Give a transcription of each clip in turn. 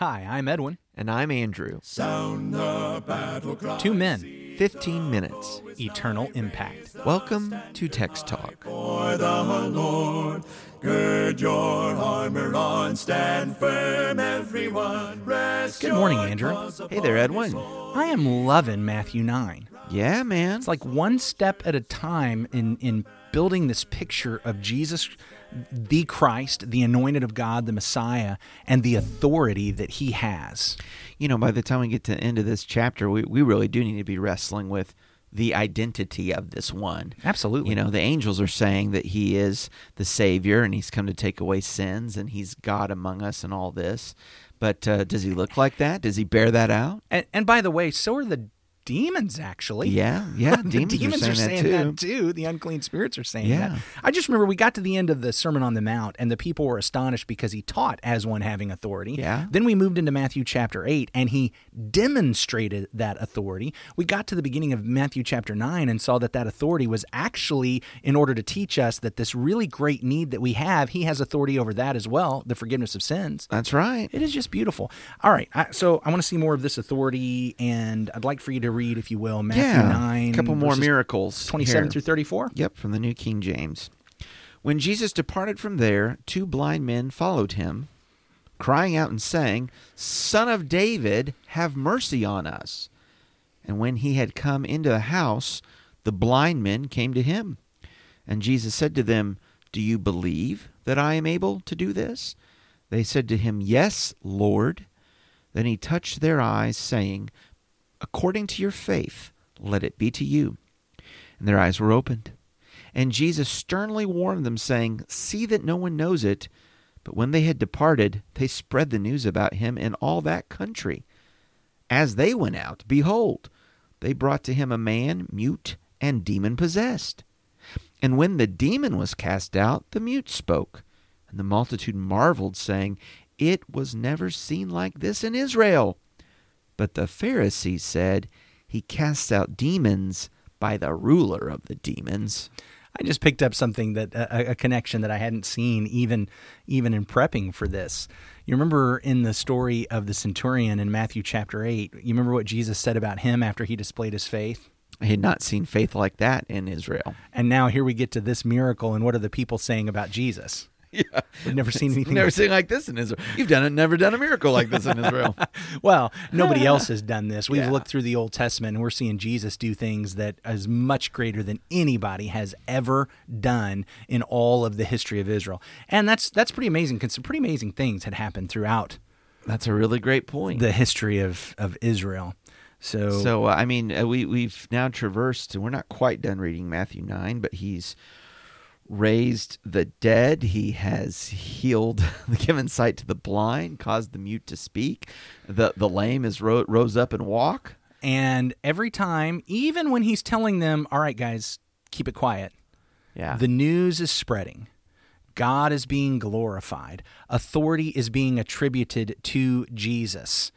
Hi, I'm Edwin. And I'm Andrew. Sound the battle cry. Two men, 15 minutes. eternal impact. Welcome to Text Talk. For the Lord, gird your armor on, stand firm, everyone. Rest Good morning, Andrew. Hey there, Edwin. I am loving Matthew 9. Yeah, man. It's like one step at a time in, in building this picture of Jesus, the Christ, the anointed of God, the Messiah, and the authority that he has. you know, by the time we get to the end of this chapter, we, we really do need to be wrestling with the identity of this one. Absolutely. You know, the angels are saying that he is the Savior and he's come to take away sins and he's God among us and all this. But uh, does he look like that? Does he bear that out? And, and by the way, so are the demons, actually. Yeah, yeah. Demons, demons are saying, that, too. that too. The unclean spirits are saying Yeah. that. I just remember we got to the end of the Sermon on the Mount, and the people were astonished because he taught as one having authority. Yeah. Then we moved into Matthew chapter 8, and he demonstrated that authority. We got to the beginning of Matthew chapter 9 and saw that that authority was actually in order to teach us that this really great need that we have, he has authority over that as well, the forgiveness of sins. That's right. It is just beautiful. All right, I, so I want to see more of this authority, and I'd like for you to read, if you will, Matthew yeah. 9. A couple more miracles. 27 here. through 34. Yep, from the New King James. When Jesus departed from there, two blind men followed him, crying out and saying, Son of David, have mercy on us. And when he had come into the house, the blind men came to him. And Jesus said to them, Do you believe that I am able to do this? They said to him, Yes, Lord. Then he touched their eyes, saying, According to your faith, let it be to you. And their eyes were opened. And Jesus sternly warned them, saying, See that no one knows it. But when they had departed, they spread the news about him in all that country. As they went out, behold, they brought to him a man mute and demon possessed. And when the demon was cast out, the mute spoke. And the multitude marveled, saying, It was never seen like this in Israel. But the Pharisees said, He casts out demons by the ruler of the demons. I just picked up something that a, a connection that I hadn't seen even even in prepping for this. You remember in the story of the centurion in Matthew chapter 8, you remember what Jesus said about him after he displayed his faith? I had not seen faith like that in Israel. And now here we get to this miracle and what are the people saying about Jesus? Yeah. We've never seen anything Never like seen like this in Israel. You've done it, never done a miracle like this in Israel. Well, nobody else has done this. We've Yeah. looked through the Old Testament and we're seeing Jesus do things that is much greater than anybody has ever done in all of the history of Israel. And that's that's pretty amazing because some pretty amazing things had happened throughout That's a really great point. the history of, of Israel. So, so, uh, I mean, uh, we, we've now traversed, we're not quite done reading Matthew 9, but he's raised the dead. He has healed, given sight to the blind, caused the mute to speak. The, the lame is ro- rose up and walk. and every time, even when he's telling them, "All right, guys, keep it quiet," Yeah. the news is spreading. God is being glorified. Authority is being attributed to Jesus.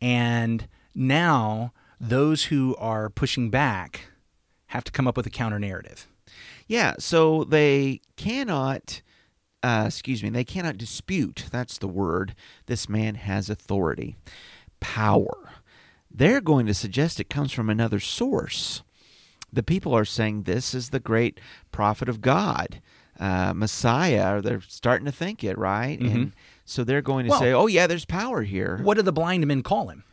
And now those who are pushing back have to come up with a counter narrative. Yeah, so they cannot, uh, excuse me, they cannot dispute, that's the word, this man has authority, power. They're going to suggest it comes from another source. The people are saying this is the great prophet of God, uh, Messiah, or they're starting to think it, right? And so they're going to Well- say, oh, yeah, there's power here. What do the blind men call him?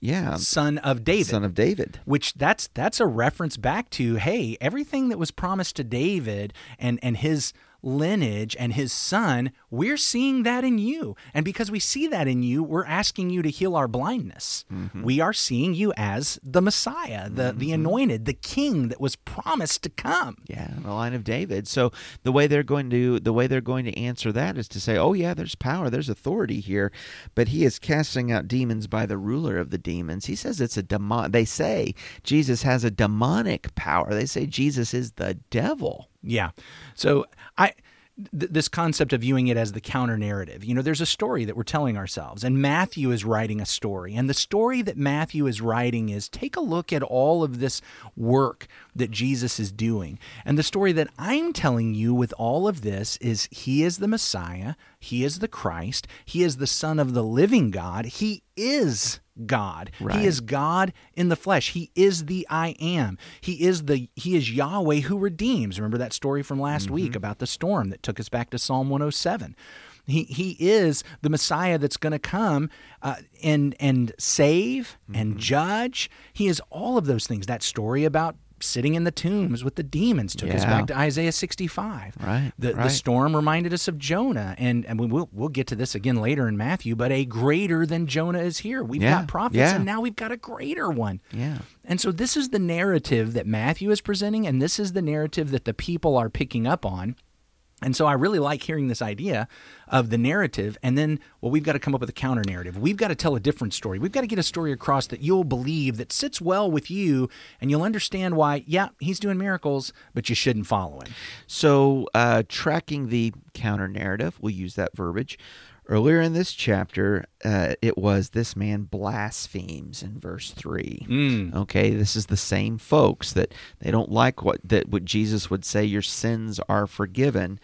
Yeah, Son of David. son of David. which that's that's a reference back to hey everything that was promised to David and and his lineage and his son we're seeing that in you and because we see that in you we're asking you to heal our blindness mm-hmm. we are seeing you as the messiah the the mm-hmm. anointed the king that was promised to come Yeah, the line of David. So the way they're going to the way they're going to answer that is to say, "Oh yeah, there's power, there's authority here, but he is casting out demons by the ruler of the demons." He says it's a demon. They say Jesus has a demonic power. They say Jesus is the devil. Yeah. So I th- this concept of viewing it as the counter narrative. You know, there's a story that we're telling ourselves, and Matthew is writing a story. And the story that Matthew is writing is take a look at all of this work that Jesus is doing. And the story that I'm telling you with all of this is he is the Messiah, he is the Christ, he is the Son of the living God, he is God. Right. He is God in the flesh. He is the I am. He is the he is Yahweh who redeems. Remember that story from last week about the storm that took us back to Psalm 107. He he is the Messiah that's going to come uh, and and save and judge. He is all of those things. That story about sitting in the tombs with the demons took us back to Isaiah 65. Right, The, the storm reminded us of Jonah, and and we'll we'll get to this again later in Matthew. But a greater than Jonah is here. We've Yeah, got prophets, yeah. and now we've got a greater one. Yeah. And so this is the narrative that Matthew is presenting, and this is the narrative that the people are picking up on. And so I really like hearing this idea of the narrative. And then, well, we've got to come up with a counter narrative. We've got to tell a different story. We've got to get a story across that you'll believe that sits well with you, and you'll understand why, yeah, he's doing miracles, but you shouldn't follow him. So, uh, tracking the counter narrative, we'll use that verbiage. Earlier in this chapter, uh, it was this man blasphemes in verse three. Okay, this is the same folks that they don't like what that what Jesus would say. Your sins are forgiven.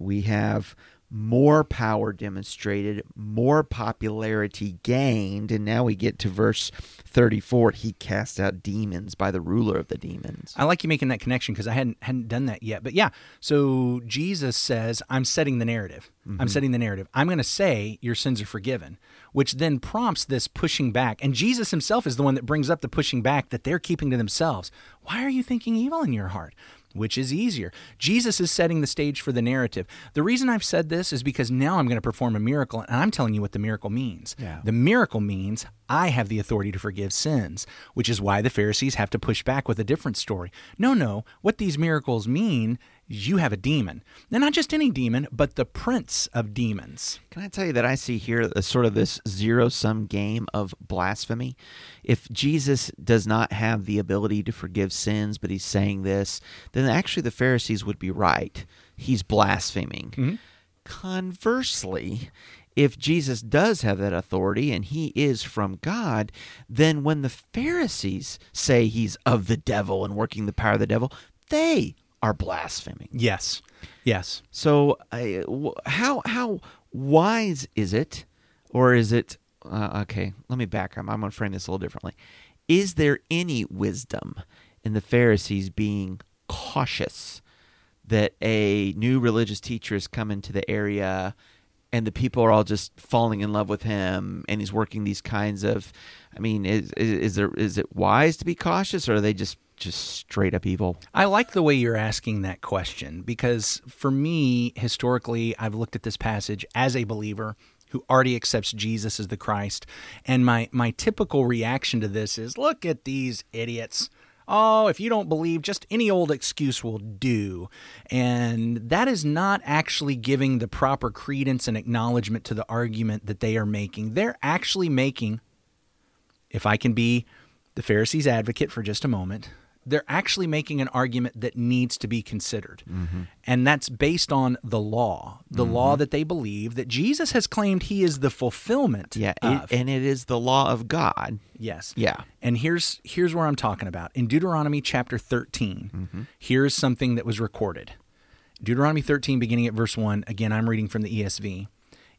We have more power demonstrated, more popularity gained, and now we get to verse thirty-four. He cast out demons by the ruler of the demons. I like you making that connection because I hadn't hadn't done that yet. But yeah, so Jesus says, "I'm setting the narrative. I'm mm-hmm. setting the narrative. I'm going to say your sins are forgiven," which then prompts this pushing back. And Jesus himself is the one that brings up the pushing back that they're keeping to themselves. Why are you thinking evil in your heart? Which is easier? Jesus is setting the stage for the narrative. The reason I've said this is because now I'm going to perform a miracle, and I'm telling you what the miracle means. Yeah. The miracle means I have the authority to forgive sins, which is why the Pharisees have to push back with a different story. No, no, what these miracles mean you have a demon. And not just any demon, but the prince of demons. Can I tell you that I see here a sort of this zero sum game of blasphemy? If Jesus does not have the ability to forgive sins, but he's saying this, then actually the Pharisees would be right. He's blaspheming. Mm-hmm. Conversely, if Jesus does have that authority and he is from God, then when the Pharisees say he's of the devil and working the power of the devil, they are blaspheming. Yes. Yes. So, I- how how wise is it, or is it? Uh, okay, let me back up. I'm going to frame this a little differently. Is there any wisdom in the Pharisees being cautious that a new religious teacher has come into the area? And the people are all just falling in love with him, and he's working these kinds of. I mean, is is, is there is it wise to be cautious, or are they just just straight up evil? I like the way you're asking that question because for me, historically, I've looked at this passage as a believer who already accepts Jesus as the Christ. And my, my typical reaction to this is look at these idiots. Oh, if you don't believe, just any old excuse will do. And that is not actually giving the proper credence and acknowledgement to the argument that they are making. They're actually making if I can be the Pharisees' advocate for just a moment, they're actually making an argument that needs to be considered. Mm-hmm. And that's based on the law, the law mm-hmm. that they believe that Jesus has claimed he is the fulfillment Yeah, of. it, and it is the law of God. yes. Yeah. And here's here's where I'm talking about. In Deuteronomy chapter 13, mm-hmm. here's something that was recorded. Deuteronomy 13 beginning at verse 1, again I'm reading from the ESV.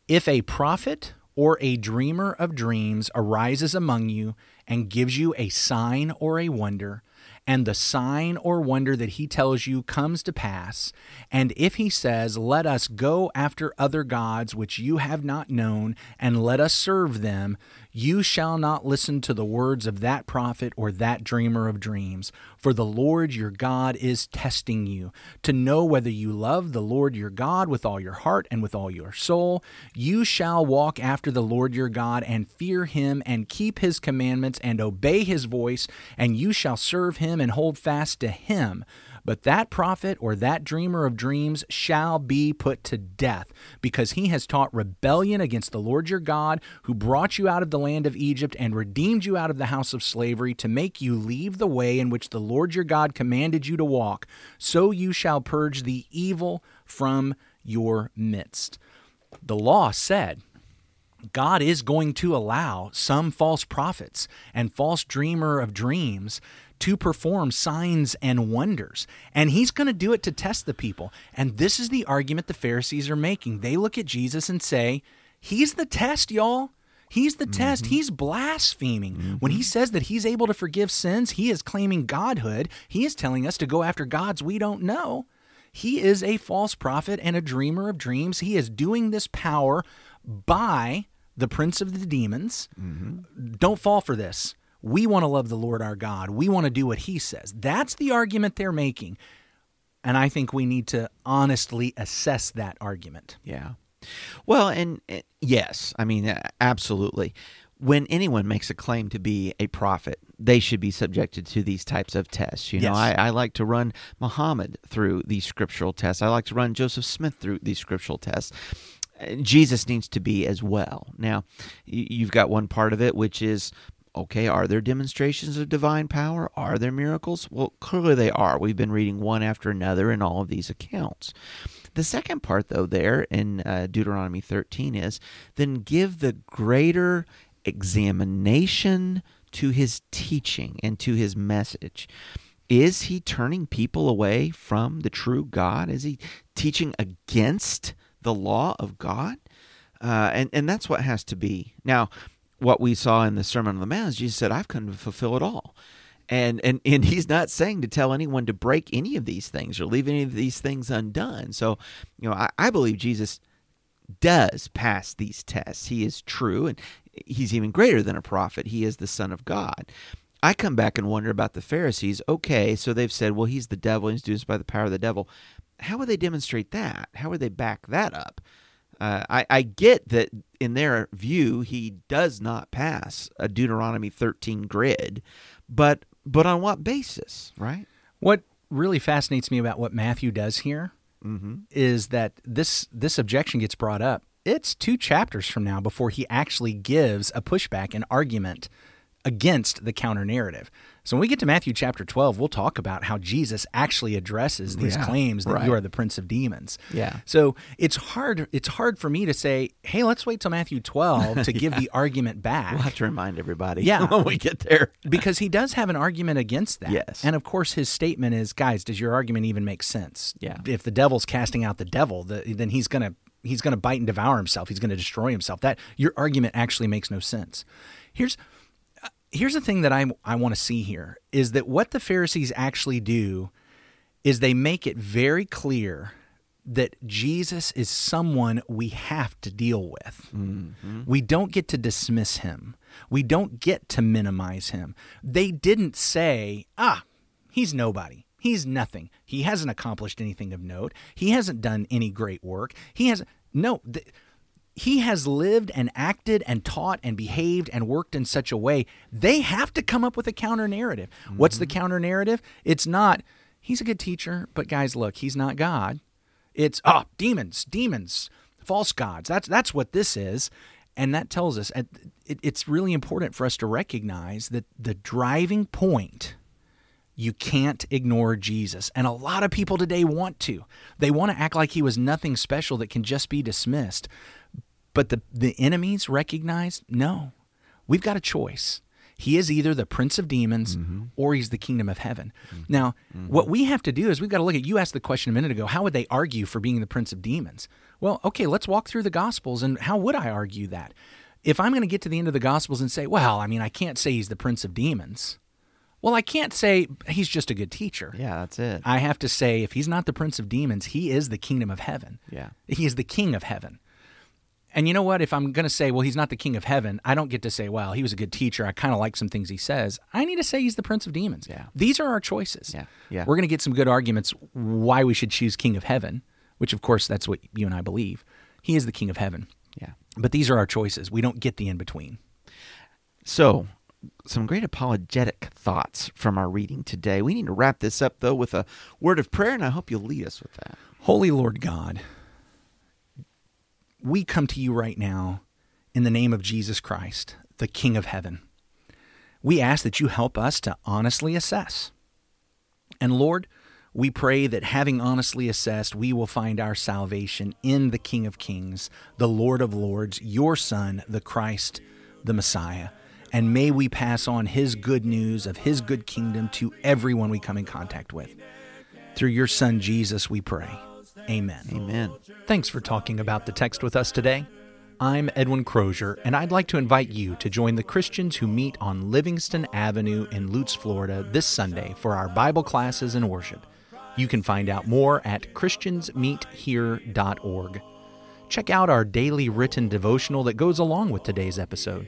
If a prophet or a dreamer of dreams arises among you and gives you a sign or a wonder, and the sign or wonder that he tells you comes to pass, and if he says, Let us go after other gods which you have not known, and let us serve them, you shall not listen to the words of that prophet or that dreamer of dreams. For the Lord your God is testing you to know whether you love the Lord your God with all your heart and with all your soul. You shall walk after the Lord your God and fear him and keep his commandments and obey his voice, and you shall serve him and hold fast to him. But that prophet or that dreamer of dreams shall be put to death, because he has taught rebellion against the Lord your God, who brought you out of the land of Egypt and redeemed you out of the house of slavery, to make you leave the way in which the Lord your God commanded you to walk. So you shall purge the evil from your midst. The law said, God is going to allow some false prophets and false dreamer of dreams to perform signs and wonders. And he's going to do it to test the people. And this is the argument the Pharisees are making. They look at Jesus and say, He's the test, y'all. He's the test. Mm-hmm. He's blaspheming. Mm-hmm. When he says that he's able to forgive sins, he is claiming godhood. He is telling us to go after gods we don't know. He is a false prophet and a dreamer of dreams. He is doing this power by the prince of the demons. Mm-hmm. Don't fall for this. We want to love the Lord our God. We want to do what he says. That's the argument they're making. And I think we need to honestly assess that argument. Yeah. Well, and uh, yes, I mean, uh, absolutely. When anyone makes a claim to be a prophet, they should be subjected to these types of tests. You know, Yes. I, I like to run Muhammad through these scriptural tests. I like to run Joseph Smith through these scriptural tests. Uh, Jesus needs to be as well. Now, you've got one part of it, which is okay, are there demonstrations of divine power? Are there miracles? Well, clearly they are. We've been reading one after another in all of these accounts. The second part, though, there in uh, Deuteronomy 13 is then give the greater examination to his teaching and to his message. Is he turning people away from the true God? Is he teaching against the law of God? Uh, and, and that's what has to be. Now, what we saw in the Sermon on the Mount is Jesus said, I've come to fulfill it all. And, and and he's not saying to tell anyone to break any of these things or leave any of these things undone. So, you know, I, I believe Jesus does pass these tests. He is true and he's even greater than a prophet. He is the Son of God. I come back and wonder about the Pharisees. Okay, so they've said, well, he's the devil, he's doing this by the power of the devil. How would they demonstrate that? How would they back that up? Uh, I, I get that in their view, he does not pass a Deuteronomy 13 grid, but but on what basis, right? What really fascinates me about what Matthew does here is that this this objection gets brought up. It's two chapters from now before he actually gives a pushback, an argument against the counter narrative. So when we get to Matthew chapter 12, we'll talk about how Jesus actually addresses these Yeah, claims that right. you are the prince of demons. Yeah. So it's hard it's hard for me to say, "Hey, let's wait till Matthew 12 to give the argument back." We'll have to remind everybody Yeah. when we get there. because he does have an argument against that. Yes. And of course, his statement is, guys, does your argument even make sense? Yeah. If the devil's casting out the devil, the, then he's gonna he's gonna bite and devour himself. He's gonna destroy himself. That your argument actually makes no sense. Here's here's the thing that I I want to see here is that what the Pharisees actually do is they make it very clear that Jesus is someone we have to deal with. We don't get to dismiss him. We don't get to minimize him. They didn't say, ah, he's nobody. He's nothing. He hasn't accomplished anything of note. He hasn't done any great work. He has no. Th- he has lived and acted and taught and behaved and worked in such a way they have to come up with a counter narrative. What's the mm-hmm. counter narrative? It's not he's a good teacher but guys look he's not god. It's oh demons demons false gods. That's that's what this is. And that tells us it, it's really important for us to recognize that the driving point you can't ignore Jesus. And a lot of people today want to. They want to act like he was nothing special that can just be dismissed. But the, the enemies recognize no, we've got a choice. He is either the prince of demons mm-hmm. or he's the kingdom of heaven. Mm-hmm. Now, mm-hmm. what we have to do is we've got to look at you asked the question a minute ago how would they argue for being the prince of demons? Well, okay, let's walk through the gospels and how would I argue that? If I'm going to get to the end of the gospels and say, well, I mean, I can't say he's the prince of demons. Well, I can't say he's just a good teacher. Yeah, that's it. I have to say, if he's not the prince of demons, he is the kingdom of heaven. Yeah. He is the king of heaven. And you know what? If I'm going to say, well, he's not the king of heaven, I don't get to say, well, he was a good teacher. I kind of like some things he says. I need to say he's the prince of demons. Yeah. These are our choices. Yeah, yeah. We're going to get some good arguments why we should choose king of heaven, which, of course, that's what you and I believe. He is the king of heaven. Yeah. But these are our choices. We don't get the in between. So, some great apologetic thoughts from our reading today. We need to wrap this up, though, with a word of prayer, and I hope you'll lead us with that. Holy Lord God, we come to you right now in the name of Jesus Christ, the King of heaven. We ask that you help us to honestly assess. And Lord, We pray that having honestly assessed, we will find our salvation in the King of Kings, the Lord of Lords, your Son, the Christ, the Messiah. And may we pass on his good news of his good kingdom to everyone we come in contact with. Through your Son, Jesus, we pray. Amen. Amen. Thanks for talking about the text with us today. I'm Edwin Crozier, and I'd like to invite you to join the Christians who meet on Livingston Avenue in Lutz, Florida this Sunday for our Bible classes and worship. You can find out more at ChristiansMeetHere.org. Check out our daily written devotional that goes along with today's episode.